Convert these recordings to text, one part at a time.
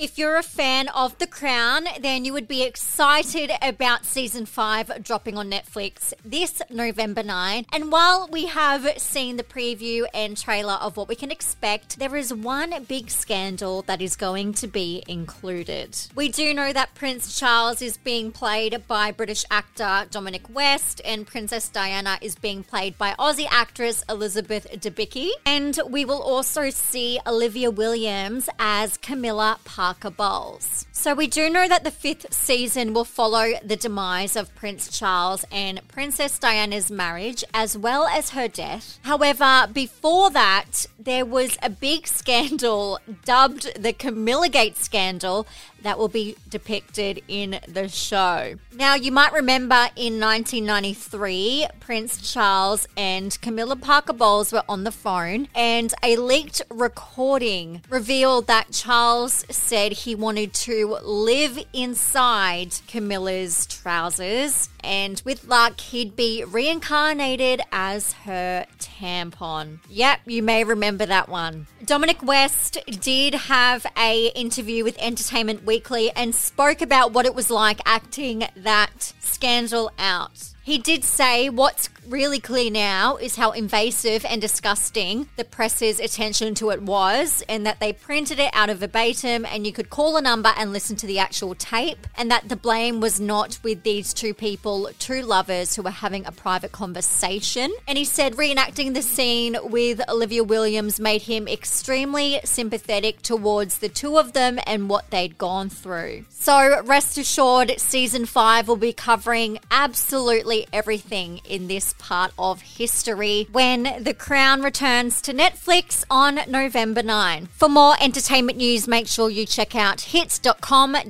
If you're a fan of The Crown, then you would be excited about season five dropping on Netflix this November 9. And while we have seen the preview and trailer of what we can expect, there is one big scandal that is going to be included. We do know that Prince Charles is being played by British actor Dominic West, and Princess Diana is being played by Aussie actress Elizabeth Debicki. And we will also see Olivia Williams as Camilla Parker. Parker Bowles. So we do know that the fifth season will follow the demise of Prince Charles and Princess Diana's marriage, as well as her death. However, before that, there was a big scandal dubbed the Camilla Gate scandal that will be depicted in the show. Now, you might remember in 1993, Prince Charles and Camilla Parker Bowles were on the phone, and a leaked recording revealed that Charles said he wanted to live inside Camilla's trousers and with luck, he'd be reincarnated as her tampon. Yep, you may remember that one. Dominic West did have a interview with Entertainment Weekly and spoke about what it was like acting that scandal out. He did say what's really clear now is how invasive and disgusting the press's attention to it was, and that they printed it out of verbatim, and you could call a number and listen to the actual tape, and that the blame was not with these two people, two lovers who were having a private conversation. And he said reenacting the scene with Olivia Williams made him extremely sympathetic towards the two of them and what they'd gone through. So rest assured, season five will be covering absolutely everything in this part of history when The Crown returns to Netflix on November 9. For more entertainment news, make sure you check out hits.com.au.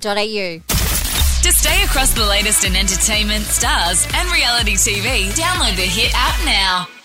To stay across the latest in entertainment, stars, and reality TV, download the Hit app now.